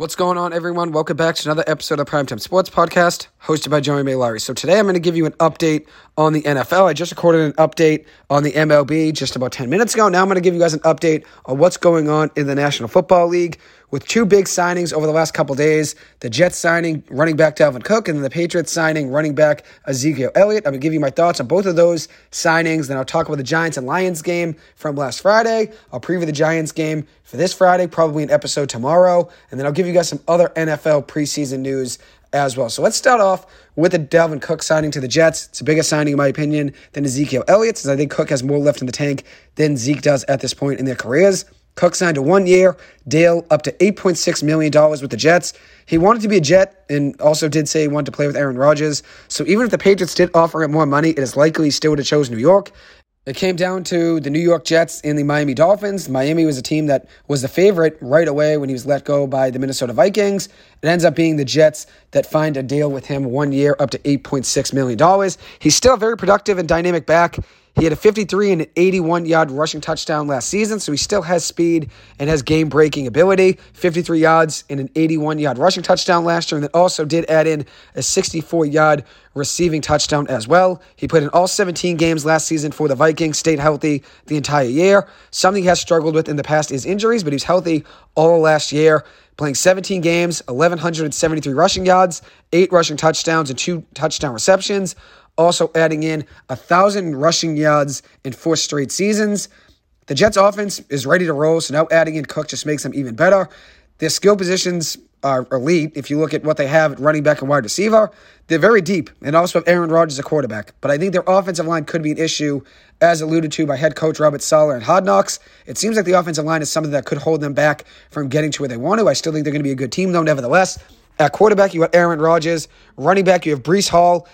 What's going on, everyone? Welcome back to another episode of Primetime Sports Podcast, hosted by Joey May. So today I'm going to give you an update on the NFL. I just recorded an update on the MLB just about 10 minutes ago. Now I'm going to give you guys an update on what's going on in the National Football League with two big signings over the last couple days. The Jets signing running back Dalvin Cook, and the Patriots signing running back Ezekiel Elliott. I'm going to give you my thoughts on both of those signings. Then I'll talk about the Giants and Lions game from last Friday. I'll preview the Giants game for this Friday, probably an episode tomorrow. And then I'll give you guys some other NFL preseason news as well. So let's start off with the Dalvin Cook signing to the Jets. It's a bigger signing, in my opinion, than Ezekiel Elliott, since I think Cook has more left in the tank than Zeke does at this point in their careers. Cook signed a one year deal up to $8.6 million with the Jets. He wanted to be a Jet and also did say he wanted to play with Aaron Rodgers. So even if the Patriots did offer him more money, it is likely he still would have chose New York. It came down to the New York Jets and the Miami Dolphins. Miami was a team that was the favorite right away when he was let go by the Minnesota Vikings. It ends up being the Jets that find a deal with him one year up to $8.6 million. He's still a very productive and dynamic back. He had a 53 and an 81 yard rushing touchdown last season, so he still has speed and has game breaking ability. 53 yards and an 81 yard rushing touchdown last year, and then also did add in a 64 yard receiving touchdown as well. He played in all 17 games last season for the Vikings, stayed healthy the entire year. Something he has struggled with in the past is injuries, but he's healthy all last year playing 17 games, 1,173 rushing yards, eight rushing touchdowns, and two touchdown receptions also adding in a thousand rushing yards in four straight seasons. The Jets offense is ready to roll, so now adding in Cook just makes them even better. Their skill positions are elite. If you look at what they have at running back and wide receiver, they're very deep and also have Aaron Rodgers a quarterback. But I think their offensive line could be an issue, as alluded to by head coach Robert Saleh and Hard. It seems like the offensive line is something that could hold them back from getting to where they want to. I still think they're going to be a good team, though, nevertheless. At quarterback, you got Aaron Rodgers. Running back, you have Breece Hall.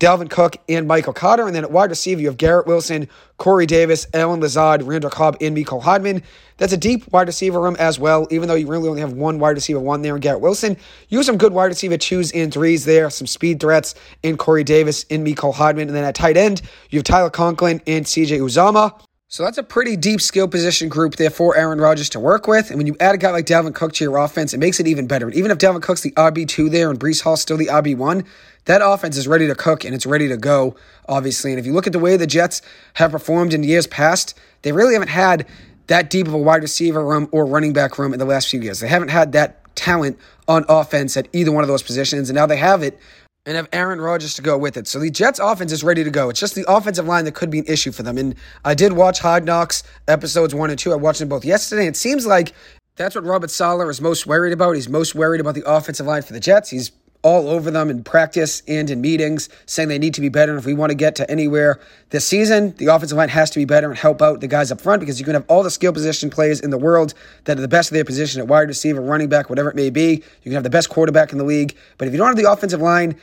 Dalvin Cook, and Michael Carter. And then at wide receiver, you have Garrett Wilson, Corey Davis, Allen Lazard, Randall Cobb, and Mecole Hardman. That's a deep wide receiver room as well, even though you really only have one wide receiver one there in Garrett Wilson. You have some good wide receiver twos and threes there, some speed threats in Corey Davis and Mecole Hardman. And then at tight end, you have Tyler Conklin and CJ Uzomah. So that's a pretty deep skill position group there for Aaron Rodgers to work with. And when you add a guy like Dalvin Cook to your offense, it makes it even better. And even if Dalvin Cook's the RB2 there and Breece Hall's still the RB1, that offense is ready to cook and it's ready to go, obviously. And if you look at the way the Jets have performed in years past, they really haven't had that deep of a wide receiver room or running back room in the last few years. They haven't had that talent on offense at either one of those positions, and now they have it and have Aaron Rodgers to go with it. So the Jets offense is ready to go. It's just the offensive line that could be an issue for them. And I did watch Hard Knocks episodes one and two. I watched them both yesterday. It seems like that's what Robert Saleh is most worried about. He's most worried about the offensive line for the Jets. He's all over them in practice and in meetings, saying they need to be better. And if we want to get to anywhere this season, the offensive line has to be better and help out the guys up front because you can have all the skill position players in the world that are the best of their position at wide receiver, running back, whatever it may be. You can have the best quarterback in the league. But if you don't have the offensive line,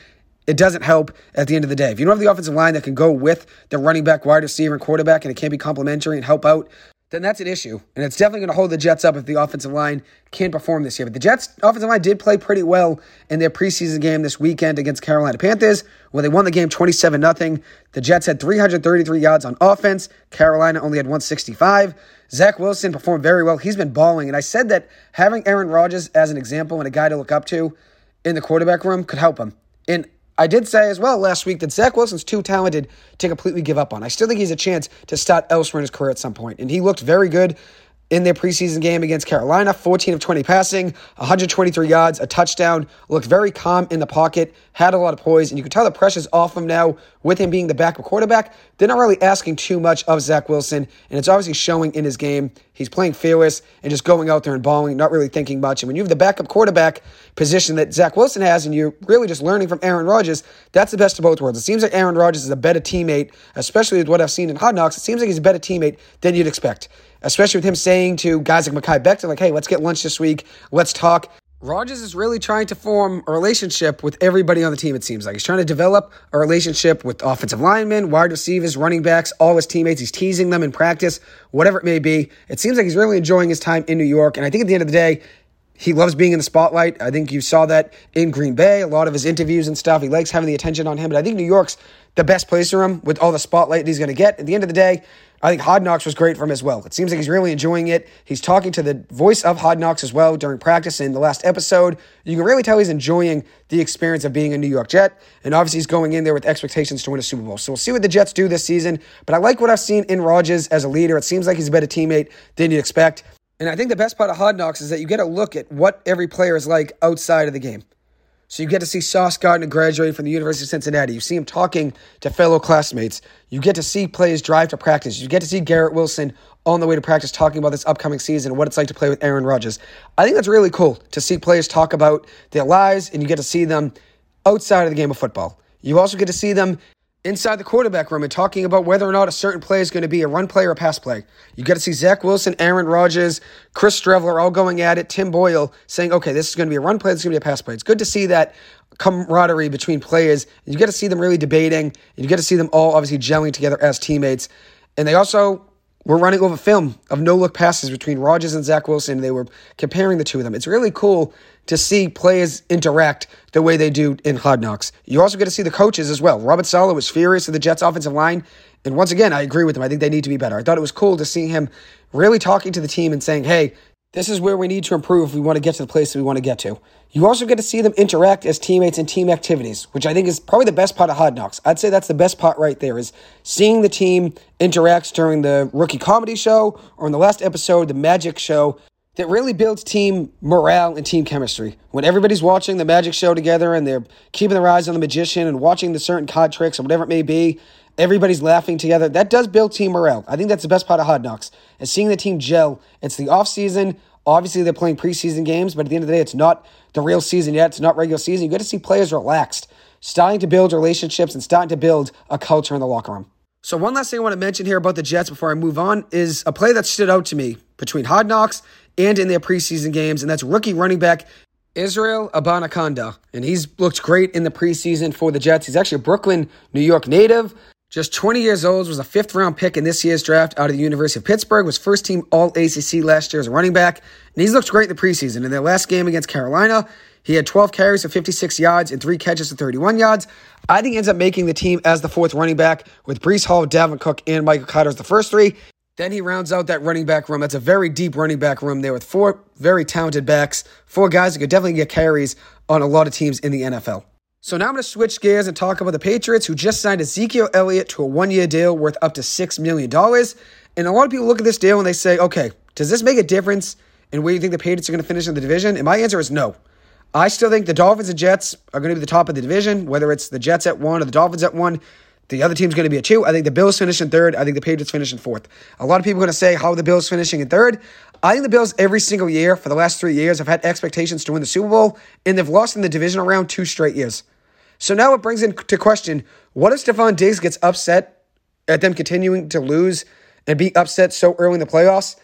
it doesn't help at the end of the day. If you don't have the offensive line that can go with the running back, wide receiver, and quarterback, and it can't be complementary and help out then that's an issue. And it's definitely going to hold the Jets up if the offensive line can't perform this year. But the Jets' offensive line did play pretty well in their preseason game this weekend against Carolina Panthers, where they won the game 27 0. The Jets had 333 yards on offense. Carolina only had 165. Zach Wilson performed very well. He's been balling. And I said that having Aaron Rodgers as an example and a guy to look up to in the quarterback room could help him. And I did say as well last week that Zach Wilson's too talented to completely give up on. I still think he's a chance to start elsewhere in his career at some point, and he looked very good in their preseason game against Carolina 14 of 20 passing, 123 yards, a touchdown. Looked very calm in the pocket, had a lot of poise, and you can tell the pressure's off him now with him being the backup quarterback. They're not really asking too much of Zach Wilson, and it's obviously showing in his game. He's playing fearless and just going out there and balling, not really thinking much. And when you have the backup quarterback position that Zach Wilson has, and you're really just learning from Aaron Rodgers, that's the best of both worlds. It seems like Aaron Rodgers is a better teammate, especially with what I've seen in Hard Knocks. It seems like he's a better teammate than you'd expect especially with him saying to guys like Mekhi Becton, like, hey, let's get lunch this week, let's talk. Rodgers is really trying to form a relationship with everybody on the team, it seems like. He's trying to develop a relationship with offensive linemen, wide receivers, running backs, all his teammates. He's teasing them in practice, whatever it may be. It seems like he's really enjoying his time in New York. And I think at the end of the day, He loves being in the spotlight. I think you saw that in Green Bay, a lot of his interviews and stuff. He likes having the attention on him. But I think New York's the best place for him with all the spotlight he's going to get. At the end of the day, I think Hard Knocks was great for him as well. It seems like he's really enjoying it. He's talking to the voice of Hard Knocks as well during practice in the last episode. You can really tell he's enjoying the experience of being a New York Jet. And obviously, he's going in there with expectations to win a Super Bowl. So we'll see what the Jets do this season. But I like what I've seen in Rodgers as a leader. It seems like he's a better teammate than you'd expect. And I think the best part of Hard Knocks is that you get a look at what every player is like outside of the game. So you get to see Sauce Gardner graduating from the University of Cincinnati. You see him talking to fellow classmates. You get to see players drive to practice. You get to see Garrett Wilson on the way to practice talking about this upcoming season and what it's like to play with Aaron Rodgers. I think that's really cool to see players talk about their lives and you get to see them outside of the game of football. You also get to see them inside the quarterback room and talking about whether or not a certain play is going to be a run play or a pass play. You got to see Zach Wilson, Aaron Rodgers, Chris Streveler all going at it, Tim Boyle saying, okay, this is going to be a run play, this is going to be a pass play. It's good to see that camaraderie between players. You get to see them really debating. You get to see them all obviously gelling together as teammates. And they also were running over film of no look passes between Rodgers and Zach Wilson. They were comparing the two of them. It's really cool to see players interact the way they do in Hard Knocks. You also get to see the coaches as well. Robert Saleh was furious at the Jets' offensive line. And once again, I agree with him. I think they need to be better. I thought it was cool to see him really talking to the team and saying, hey, this is where we need to improve if we want to get to the place that we want to get to. You also get to see them interact as teammates in team activities, which I think is probably the best part of Hard Knocks. I'd say that's the best part right there is seeing the team interact during the rookie comedy show or in the last episode, the magic show that really builds team morale and team chemistry. When everybody's watching the magic show together and they're keeping their eyes on the magician and watching the certain card tricks or whatever it may be, everybody's laughing together. That does build team morale. I think that's the best part of Hard Knocks is seeing the team gel. It's the off season. Obviously, they're playing preseason games, but at the end of the day, it's not the real season yet. It's not regular season. You get to see players relaxed, starting to build relationships and starting to build a culture in the locker room. So, one last thing I want to mention here about the Jets before I move on is a play that stood out to me between Hard Knocks and in their preseason games, and that's rookie running back Israel Abanikanda. And he's looked great in the preseason for the Jets. He's actually a Brooklyn, New York native. Just 20 years old, was a fifth round pick in this year's draft out of the University of Pittsburgh, was first team All ACC last year as a running back, and he's looked great in the preseason. In their last game against Carolina, he had 12 carries for 56 yards and three catches for 31 yards. I think ends up making the team as the fourth running back with Breece Hall, Dalvin Cook, and Michael Carter as the first three. Then he rounds out that running back room. That's a very deep running back room there with four very talented backs, four guys who could definitely get carries on a lot of teams in the NFL. So now I'm going to switch gears and talk about the Patriots who just signed Ezekiel Elliott to a one year deal worth up to $6 million. And a lot of people look at this deal and they say, okay, does this make a difference in where you think the Patriots are going to finish in the division? And my answer is no. I still think the Dolphins and Jets are going to be the top of the division, whether it's the Jets at one or the Dolphins at one. The other team's going to be a two. I think the Bills finish in third. I think the Patriots finish in fourth. A lot of people are going to say, how are the Bills finishing in third? I think the Bills every single year for the last three years have had expectations to win the Super Bowl, and they've lost in the divisional round two straight years. So now it brings into question what if Stefon Diggs gets upset at them continuing to lose and be upset so early in the playoffs?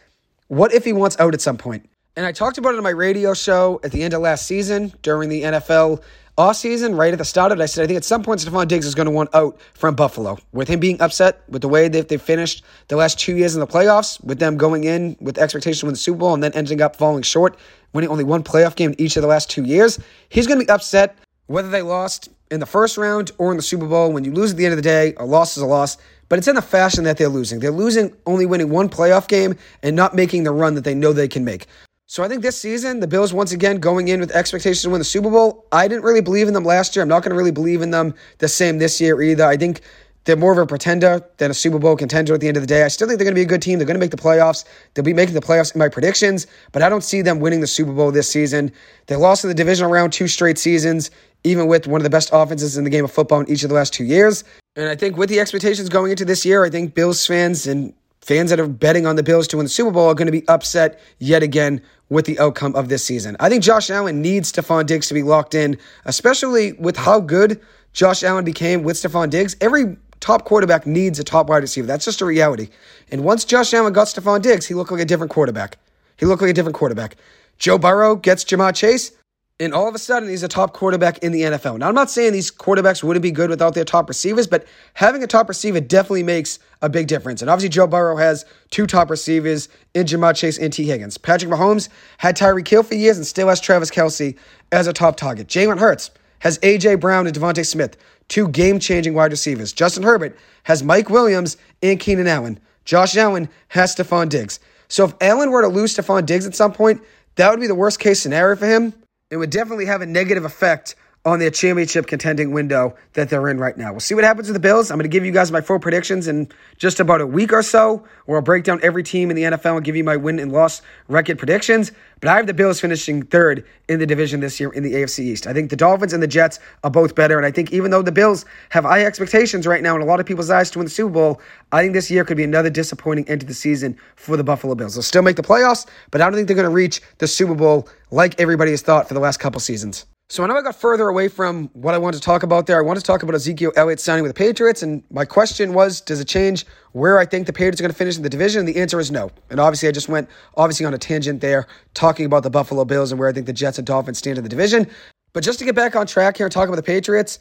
What if he wants out at some point? And I talked about it on my radio show at the end of last season during the NFL off season, right at the start of it. I said I think at some point Stefon Diggs is going to want out from Buffalo. With him being upset with the way that they finished the last two years in the playoffs, with them going in with expectations to win the Super Bowl and then ending up falling short, winning only one playoff game each of the last two years, he's going to be upset whether they lost in the first round or in the Super Bowl. When you lose at the end of the day, a loss is a loss. But it's in the fashion that they're losing. They're losing only winning one playoff game and not making the run that they know they can make. So I think this season, the Bills once again going in with expectations to win the Super Bowl. I didn't really believe in them last year. I'm not going to really believe in them the same this year either. I think they're more of a pretender than a Super Bowl contender at the end of the day. I still think they're going to be a good team. They're going to make the playoffs. They'll be making the playoffs in my predictions, but I don't see them winning the Super Bowl this season. They lost in the divisional round two straight seasons even with one of the best offenses in the game of football in each of the last two years. And I think with the expectations going into this year, I think Bills fans and fans that are betting on the Bills to win the Super Bowl are going to be upset yet again with the outcome of this season. I think Josh Allen needs Stefon Diggs to be locked in, especially with how good Josh Allen became with Stefon Diggs. Every top quarterback needs a top wide receiver. That's just a reality. And once Josh Allen got Stefon Diggs, he looked like a different quarterback. He looked like a different quarterback. Joe Burrow gets Ja'Marr Chase. And all of a sudden, he's a top quarterback in the NFL. Now, I'm not saying these quarterbacks wouldn't be good without their top receivers, but having a top receiver definitely makes a big difference. And obviously, Joe Burrow has two top receivers in Ja'Marr Chase and Tee Higgins. Patrick Mahomes had Tyreek Hill for years and still has Travis Kelce as a top target. Jalen Hurts has A.J. Brown and DeVonta Smith, two game changing wide receivers. Justin Herbert has Mike Williams and Keenan Allen. Josh Allen has Stefon Diggs. So if Allen were to lose Stefon Diggs at some point, that would be the worst case scenario for him it would definitely have a negative effect on their championship contending window that they're in right now. We'll see what happens with the Bills. I'm going to give you guys my full predictions in just about a week or so, where I'll break down every team in the NFL and give you my win and loss record predictions. But I have the Bills finishing third in the division this year in the AFC East. I think the Dolphins and the Jets are both better. And I think even though the Bills have high expectations right now in a lot of people's eyes to win the Super Bowl, I think this year could be another disappointing end to the season for the Buffalo Bills. They'll still make the playoffs, but I don't think they're going to reach the Super Bowl like everybody has thought for the last couple seasons. So I know I got further away from what I wanted to talk about there. I wanted to talk about Ezekiel Elliott signing with the Patriots, and my question was, does it change where I think the Patriots are going to finish in the division? And the answer is no. And obviously, I just went obviously on a tangent there, talking about the Buffalo Bills and where I think the Jets and Dolphins stand in the division. But just to get back on track here and talk about the Patriots,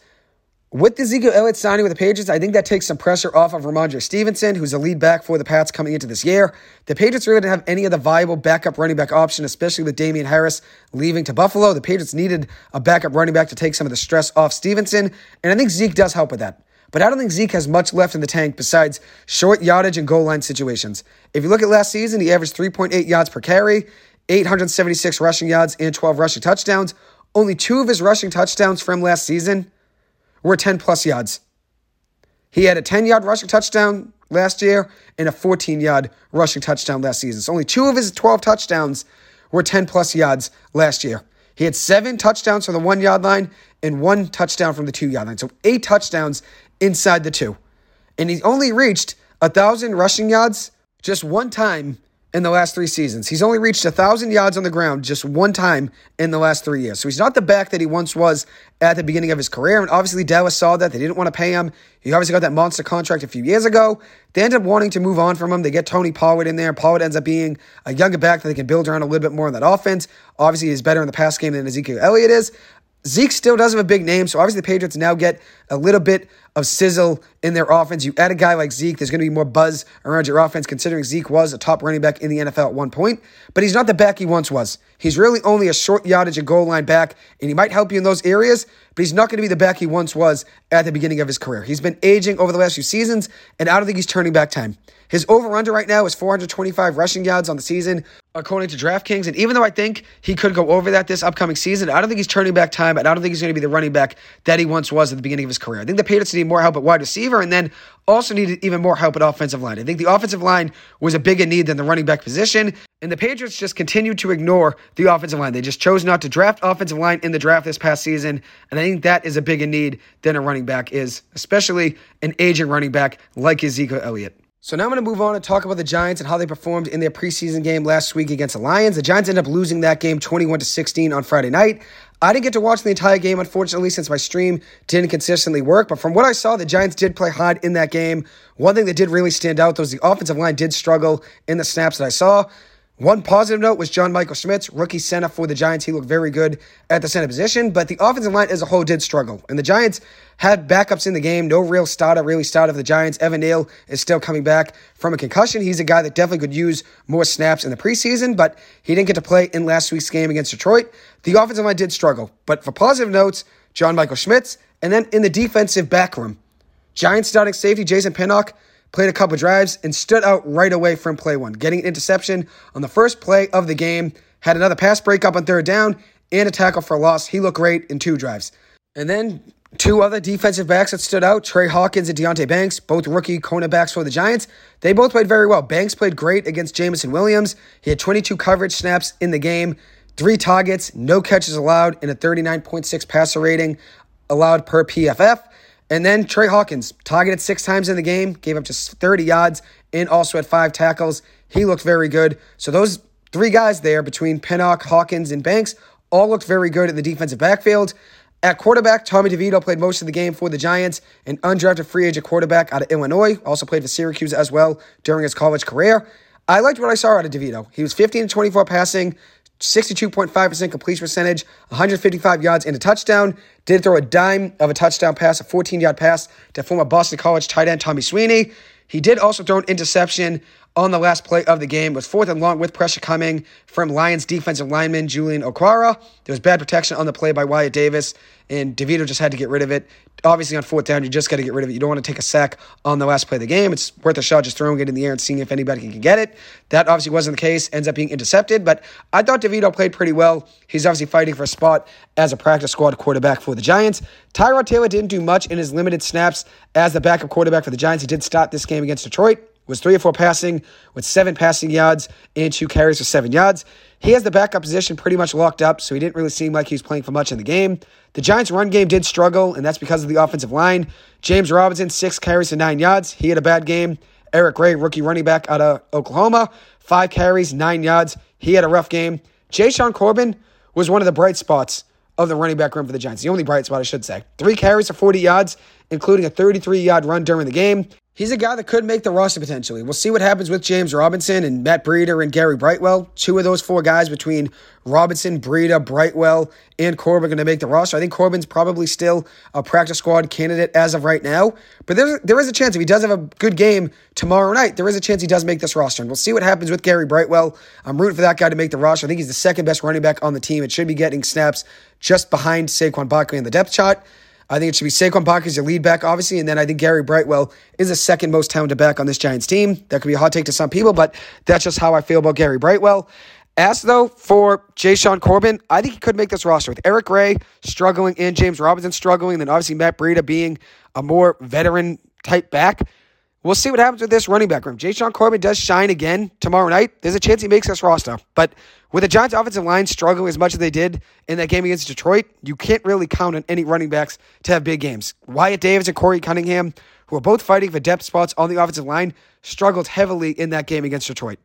with the Ezekiel Elliott signing with the Patriots, I think that takes some pressure off of Rhamondre Stevenson, who's a lead back for the Pats coming into this year. The Patriots really didn't have any of the viable backup running back option, especially with Damien Harris leaving to Buffalo. The Patriots needed a backup running back to take some of the stress off Stevenson, and I think Zeke does help with that. But I don't think Zeke has much left in the tank besides short yardage and goal line situations. If you look at last season, he averaged 3.8 yards per carry, 876 rushing yards, and 12 rushing touchdowns. Only two of his rushing touchdowns from last season were 10 plus yards. He had a 10 yard rushing touchdown last year and a 14 yard rushing touchdown last season. So only two of his 12 touchdowns were 10 plus yards last year. He had seven touchdowns from the one yard line and one touchdown from the two yard line. So eight touchdowns inside the two. And he only reached a thousand rushing yards just one time in the last three seasons. He's only reached 1,000 yards on the ground just one time in the last three years. So he's not the back that he once was at the beginning of his career. And obviously, Dallas saw that. They didn't want to pay him. He obviously got that monster contract a few years ago. They ended up wanting to move on from him. They get Tony Pollard in there. Pollard ends up being a younger back that they can build around a little bit more in that offense. Obviously, he's better in the pass game than Ezekiel Elliott is. Zeke still doesn't have a big name, so obviously the Patriots now get a little bit of sizzle in their offense. You add a guy like Zeke, there's going to be more buzz around your offense, considering Zeke was a top running back in the NFL at one point, but he's not the back he once was. He's really only a short yardage and goal line back, and he might help you in those areas, but he's not going to be the back he once was at the beginning of his career. He's been aging over the last few seasons, and I don't think he's turning back time. His over under right now is 425 rushing yards on the season, according to DraftKings. And even though I think he could go over that this upcoming season, I don't think he's turning back time, and I don't think he's going to be the running back that he once was at the beginning of his career. I think the Patriots need more help at wide receiver, and then also needed even more help at offensive line. I think the offensive line was a bigger need than the running back position, and the Patriots just continued to ignore the offensive line. They just chose not to draft offensive line in the draft this past season, and I think that is a bigger need than a running back is, especially an aging running back like Ezekiel Elliott. So now I'm going to move on and talk about the Giants and how they performed in their preseason game last week against the Lions. The Giants ended up losing that game 21 to 16 on Friday night. I didn't get to watch the entire game, unfortunately, since my stream didn't consistently work. But from what I saw, the Giants did play hard in that game. One thing that did really stand out was the offensive line did struggle in the snaps that I saw. One positive note was John Michael Schmitz, rookie center for the Giants. He looked very good at the center position, but the offensive line as a whole did struggle. And the Giants had backups in the game. No real starter really started for the Giants. Evan Neal is still coming back from a concussion. He's a guy that definitely could use more snaps in the preseason, but he didn't get to play in last week's game against Detroit. The offensive line did struggle. But for positive notes, John Michael Schmitz, and then in the defensive back room, Giants starting safety Jason Pinnock played a couple drives, and stood out right away from play one, getting an interception on the first play of the game, had another pass breakup on third down, and a tackle for a loss. He looked great in two drives. And then two other defensive backs that stood out, Trey Hawkins and Deonte Banks, both rookie cornerbacks for the Giants. They both played very well. Banks played great against Jameson Williams. He had 22 coverage snaps in the game, three targets, no catches allowed, and a 39.6 passer rating allowed per PFF. And then Trey Hawkins targeted six times in the game, gave up just 30 yards, and also had five tackles. He looked very good. So those three guys there between Pinnock, Hawkins, and Banks all looked very good in the defensive backfield. At quarterback, Tommy DeVito played most of the game for the Giants, an undrafted free agent quarterback out of Illinois. Also played for Syracuse as well during his college career. I liked what I saw out of DeVito. He was 15 to 24 passing, 62.5% completion percentage, 155 yards and a touchdown. Did throw a dime of a touchdown pass, a 14 yard pass to former Boston College tight end Tommy Sweeney. He did also throw an interception on the last play of the game. Was fourth and long with pressure coming from Lions defensive lineman Julian Okwara. There was bad protection on the play by Wyatt Davis, and DeVito just had to get rid of it. Obviously, on fourth down, you just got to get rid of it. You don't want to take a sack on the last play of the game. It's worth a shot just throwing it in the air and seeing if anybody can get it. That obviously wasn't the case. Ends up being intercepted, but I thought DeVito played pretty well. He's obviously fighting for a spot as a practice squad quarterback for the Giants. Tyrod Taylor didn't do much in his limited snaps as the backup quarterback for the Giants. He did start this game against Detroit was three or four passing with seven passing yards and two carries for seven yards. He has the backup position pretty much locked up, so he didn't really seem like he was playing for much in the game. The Giants' run game did struggle, and that's because of the offensive line. James Robinson, six carries and nine yards. He had a bad game. Eric Gray, rookie running back out of Oklahoma, five carries, nine yards. He had a rough game. Jashaun Corbin was one of the bright spots of the running back room for the Giants. The only bright spot, I should say. Three carries for 40 yards, including a 33 yard run during the game. He's a guy that could make the roster potentially. We'll see what happens with James Robinson and Matt Breida and Gary Brightwell. Two of those four guys between Robinson, Breida, Brightwell, and Corbin are going to make the roster. I think Corbin's probably still a practice squad candidate as of right now. But there, there is a chance if he does have a good game tomorrow night, there is a chance he does make this roster. And we'll see what happens with Gary Brightwell. I'm rooting for that guy to make the roster. I think he's the second best running back on the team. It should be getting snaps just behind Saquon Barkley in the depth chart. I think it should be Saquon Barkley as your lead back, obviously, and then I think Gary Brightwell is the second most talented back on this Giants team. That could be a hot take to some people, but that's just how I feel about Gary Brightwell. As though for Jashaun Corbin, I think he could make this roster with Eric Gray struggling and James Robinson struggling, and then obviously Matt Breida being a more veteran type back. We'll see what happens with this running back room. Jashaun Corbin does shine again tomorrow night. There's a chance he makes this roster. But with the Giants' offensive line struggling as much as they did in that game against Detroit, you can't really count on any running backs to have big games. Wyatt Davis and Corey Cunningham, who are both fighting for depth spots on the offensive line, struggled heavily in that game against Detroit.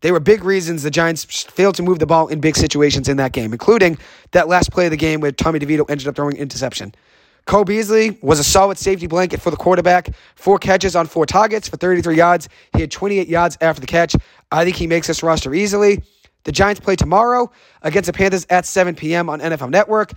They were big reasons the Giants failed to move the ball in big situations in that game, including that last play of the game where Tommy DeVito ended up throwing interception. Cole Beasley was a solid safety blanket for the quarterback. Four catches on four targets for 33 yards. He had 28 yards after the catch. I think he makes this roster easily. The Giants play tomorrow against the Panthers at 7 p.m. on NFL Network.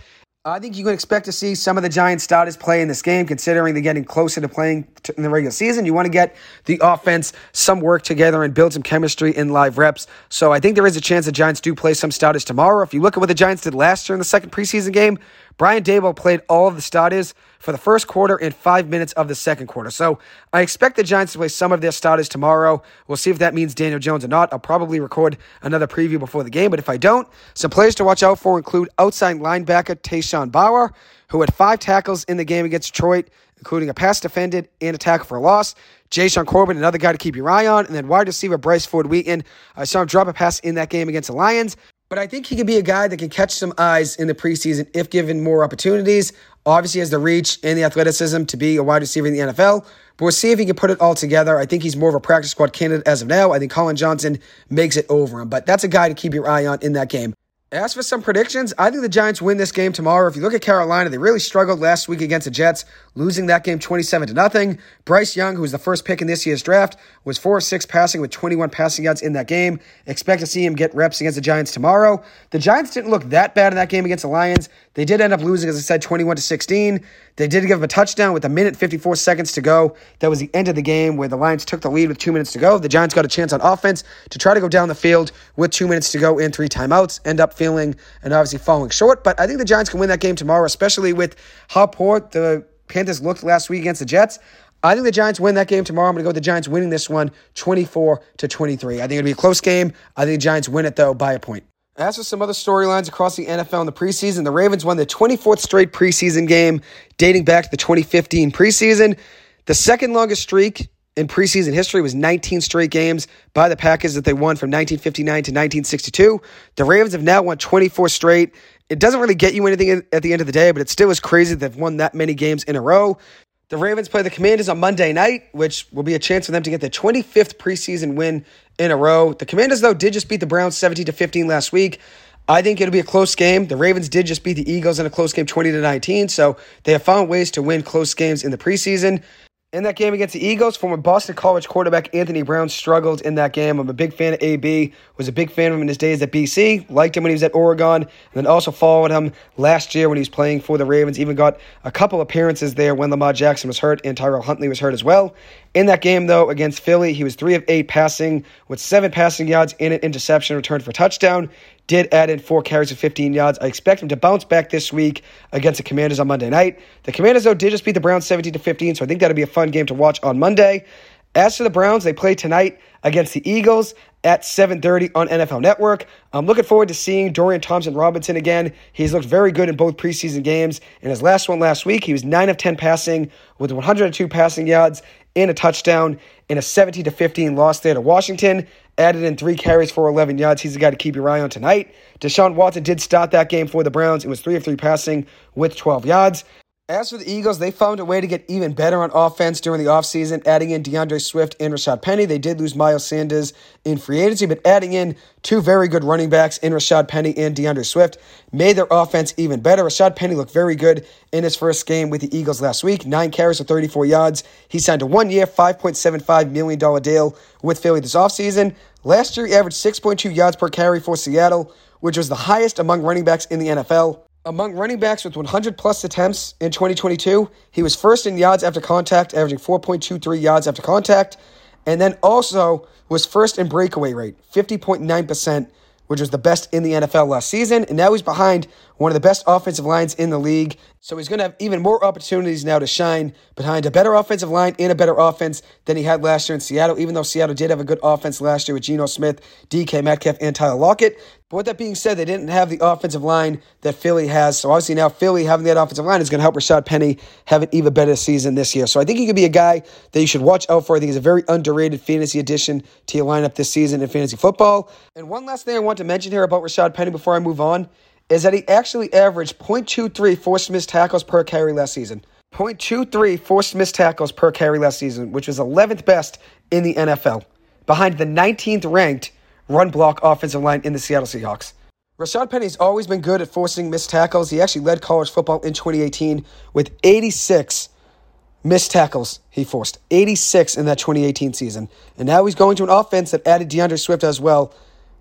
I think you can expect to see some of the Giants starters play in this game, considering they're getting closer to playing in the regular season. You want to get the offense some work together and build some chemistry in live reps. So I think there is a chance the Giants do play some starters tomorrow. If you look at what the Giants did last year in the second preseason game, Brian Daboll played all of the starters for the first quarter and five minutes of the second quarter. So I expect the Giants to play some of their starters tomorrow. We'll see if that means Daniel Jones or not. I'll probably record another preview before the game, but if I don't, some players to watch out for include outside linebacker Tashawn Bower, who had five tackles in the game against Detroit, including a pass defended and a tackle for a loss. Jashaun Corbin, another guy to keep your eye on. And then wide receiver Bryce Ford Wheaton. I saw him drop a pass in that game against the Lions. But I think he could be a guy that can catch some eyes in the preseason if given more opportunities. Obviously, has the reach and the athleticism to be a wide receiver in the NFL. But we'll see if he can put it all together. I think he's more of a practice squad candidate as of now. I think Collin Johnson makes it over him. But that's a guy to keep your eye on in that game. As for some predictions, I think the Giants win this game tomorrow. If you look at Carolina, they really struggled last week against the Jets, losing that game 27 to nothing. Bryce Young, who was the first pick in this year's draft, was 4 6 passing with 21 passing yards in that game. Expect to see him get reps against the Giants tomorrow. The Giants didn't look that bad in that game against the Lions. They did end up losing, as I said, 21 to 16. They did give him a touchdown with a minute 54 seconds to go. That was the end of the game where the Lions took the lead with two minutes to go. The Giants got a chance on offense to try to go down the field with two minutes to go and three timeouts. End up feeling and obviously falling short. But I think the Giants can win that game tomorrow, especially with how poor the Panthers looked last week against the Jets. I think the Giants win that game tomorrow. I'm going to go with the Giants winning this one 24 to 23. I think it'll be a close game. I think the Giants win it, though, by a point. As for some other storylines across the NFL in the preseason, the Ravens won the 24th straight preseason game dating back to the 2015 preseason. The second longest streak in preseason history was 19 straight games by the Packers that they won from 1959 to 1962. The Ravens have now won 24 straight. It doesn't really get you anything at the end of the day, but it still is crazy that they've won that many games in a row. The Ravens play the Commanders on Monday night, which will be a chance for them to get their 25th preseason win in a row. The Commanders, though, did just beat the Browns 17 to 15 last week. I think it'll be a close game. The Ravens did just beat the Eagles in a close game 20 to 19, so they have found ways to win close games in the preseason. In that game against the Eagles, former Boston College quarterback Anthony Brown struggled in that game. I'm a big fan of AB, was a big fan of him in his days at BC, liked him when he was at Oregon, and then also followed him last year when he was playing for the Ravens. Even got a couple appearances there when Lamar Jackson was hurt and Tyrell Huntley was hurt as well. In that game, though, against Philly, he was 3 of 8 passing with 7 passing yards and an interception returned for touchdown did add in four carries of 15 yards. I expect him to bounce back this week against the Commanders on Monday night. The Commanders, though, did just beat the Browns 17 to 15, so I think that'll be a fun game to watch on Monday. As for the Browns, they play tonight against the Eagles at 7:30 on NFL Network. I'm looking forward to seeing Dorian Thompson Robinson again. He's looked very good in both preseason games. In his last one last week, he was 9 of 10 passing with 102 passing yards and a touchdown in a 17 to 15 loss there to Washington added in three carries for 11 yards. He's the guy to keep your eye on tonight. Deshaun Watson did start that game for the Browns. It was three of three passing with 12 yards. As for the Eagles, they found a way to get even better on offense during the offseason, adding in D'Andre Swift and Rashad Penny. They did lose Miles Sanders in free agency, but adding in two very good running backs in Rashad Penny and D'Andre Swift made their offense even better. Rashad Penny looked very good in his first game with the Eagles last week, nine carries for 34 yards. He signed a one year, $5.75 million deal with Philly this offseason. Last year, he averaged 6.2 yards per carry for Seattle, which was the highest among running backs in the NFL. Among running backs with 100 plus attempts in 2022, he was first in yards after contact, averaging 4.23 yards after contact, and then also was first in breakaway rate, 50.9%, which was the best in the NFL last season. And now he's behind one of the best offensive lines in the league. So he's going to have even more opportunities now to shine behind a better offensive line and a better offense than he had last year in Seattle, even though Seattle did have a good offense last year with Geno Smith, DK Metcalf, and Tyler Lockett. But with that being said, they didn't have the offensive line that Philly has. So obviously now Philly having that offensive line is going to help Rashad Penny have an even better season this year. So I think he could be a guy that you should watch out for. I think he's a very underrated fantasy addition to your lineup this season in fantasy football. And one last thing I want to mention here about Rashad Penny before I move on is that he actually averaged 0.23 forced missed tackles per carry last season. 0.23 forced missed tackles per carry last season, which was 11th best in the NFL, behind the 19th ranked run block offensive line in the Seattle Seahawks. Rashad Penny's always been good at forcing missed tackles. He actually led college football in 2018 with 86 missed tackles he forced. 86 in that 2018 season. And now he's going to an offense that added D'Andre Swift as well.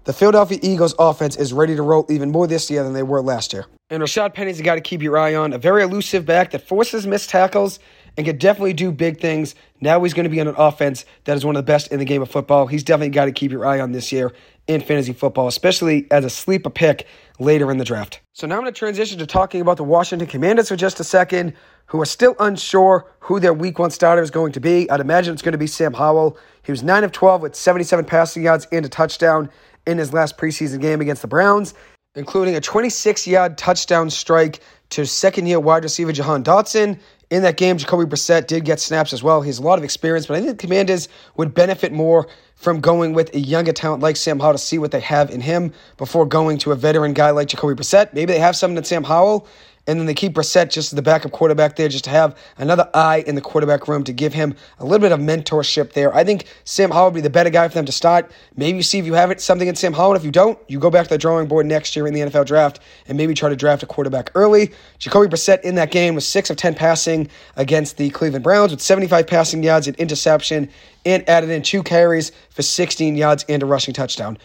The Philadelphia Eagles offense is ready to roll even more this year than they were last year. And Rashad Penny's a guy to keep your eye on. A very elusive back that forces missed tackles and can definitely do big things. Now he's going to be on an offense that is one of the best in the game of football. He's definitely got to keep your eye on this year in fantasy football, especially as a sleeper pick later in the draft. So now I'm going to transition to talking about the Washington Commanders for just a second, who are still unsure who their week one starter is going to be. I'd imagine it's going to be Sam Howell. He was 9 of 12 with 77 passing yards and a touchdown in his last preseason game against the Browns, including a 26 yard touchdown strike to second year wide receiver Jahan Dotson in that game, Jacoby Brissett did get snaps as well. He has a lot of experience, but I think the Commanders would benefit more from going with a younger talent like Sam Howell to see what they have in him before going to a veteran guy like Jacoby Brissett. Maybe they have something in Sam Howell and then they keep Brissett just the backup quarterback there, just to have another eye in the quarterback room to give him a little bit of mentorship there. I think Sam Howell would be the better guy for them to start. Maybe you see if you have it, something in Sam Howell. If you don't, you go back to the drawing board next year in the NFL draft and maybe try to draft a quarterback early. Jacoby Brissett in that game was 6 of 10 passing against the Cleveland Browns with 75 passing yards and interception and added in two carries for 16 yards and a rushing touchdown.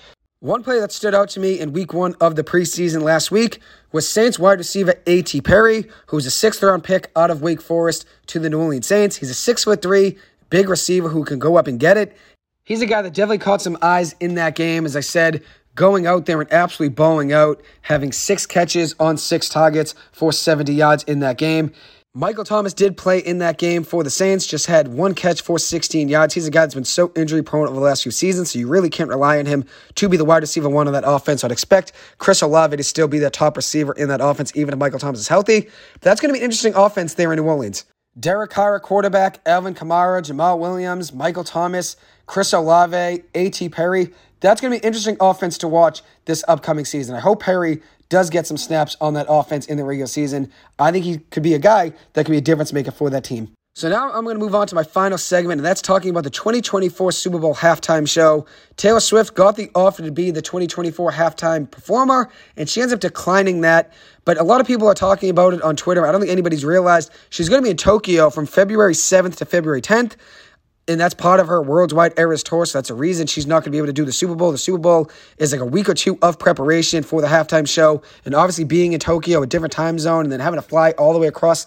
One play that stood out to me in week one of the preseason last week was Saints wide receiver A.T. Perry, who's a sixth round pick out of Wake Forest to the New Orleans Saints. He's a six foot three, big receiver who can go up and get it. He's a guy that definitely caught some eyes in that game. As I said, going out there and absolutely bowling out, having six catches on six targets for 70 yards in that game. Michael Thomas did play in that game for the Saints, just had one catch for 16 yards. He's a guy that's been so injury prone over the last few seasons, so you really can't rely on him to be the wide receiver one of that offense. I'd expect Chris Olave to still be the top receiver in that offense, even if Michael Thomas is healthy. But that's going to be an interesting offense there in New Orleans. Derek Carr, quarterback, Alvin Kamara, Jamaal Williams, Michael Thomas, Chris Olave, A.T. Perry. That's going to be an interesting offense to watch this upcoming season. I hope Perry does get some snaps on that offense in the regular season. I think he could be a guy that could be a difference maker for that team. So now I'm going to move on to my final segment, and that's talking about the 2024 Super Bowl halftime show. Taylor Swift got the offer to be the 2024 halftime performer, and she ends up declining that. But a lot of people are talking about it on Twitter. I don't think anybody's realized she's going to be in Tokyo from February 7th to February 10th and that's part of her worldwide Eras tour. So that's a reason she's not going to be able to do the Super Bowl. The Super Bowl is like a week or two of preparation for the halftime show, and obviously being in Tokyo, a different time zone, and then having to fly all the way across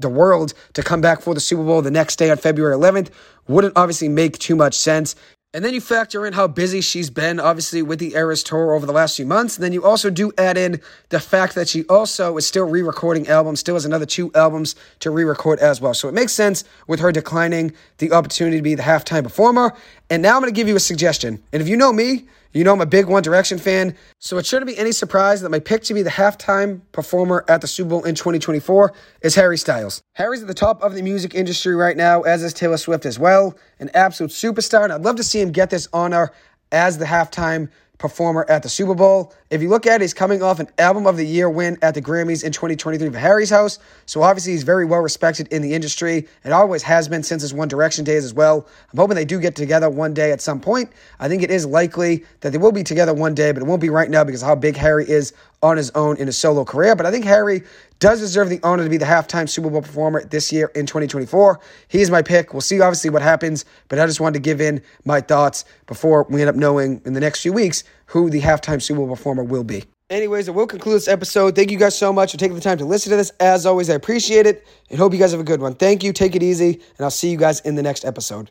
the world to come back for the Super Bowl the next day on February 11th wouldn't obviously make too much sense. And then you factor in how busy she's been, obviously, with the Eras tour over the last few months. And then you also do add in the fact that she also is still re recording albums, still has another two albums to re record as well. So it makes sense with her declining the opportunity to be the halftime performer. And now I'm going to give you a suggestion. And if you know me, you know I'm a big One Direction fan, so it shouldn't be any surprise that my pick to be the halftime performer at the Super Bowl in 2024 is Harry Styles. Harry's at the top of the music industry right now, as is Taylor Swift as well, an absolute superstar, and I'd love to see him get this honor as the halftime performer at the Super Bowl. If you look at it, he's coming off an Album of the Year win at the Grammys in 2023 for Harry's House. So obviously he's very well respected in the industry and always has been since his One Direction days as well. I'm hoping they do get together one day at some point. I think it is likely that they will be together one day, but it won't be right now because how big Harry is on his own in his solo career. But I think Harry does deserve the honor to be the halftime Super Bowl performer this year in 2024. He is my pick. We'll see obviously what happens, but I just wanted to give in my thoughts before we end up knowing in the next few weeks who the halftime Super Bowl performer will be. Anyways, I will conclude this episode. Thank you guys so much for taking the time to listen to this. As always, I appreciate it and hope you guys have a good one. Thank you. Take it easy, and I'll see you guys in the next episode.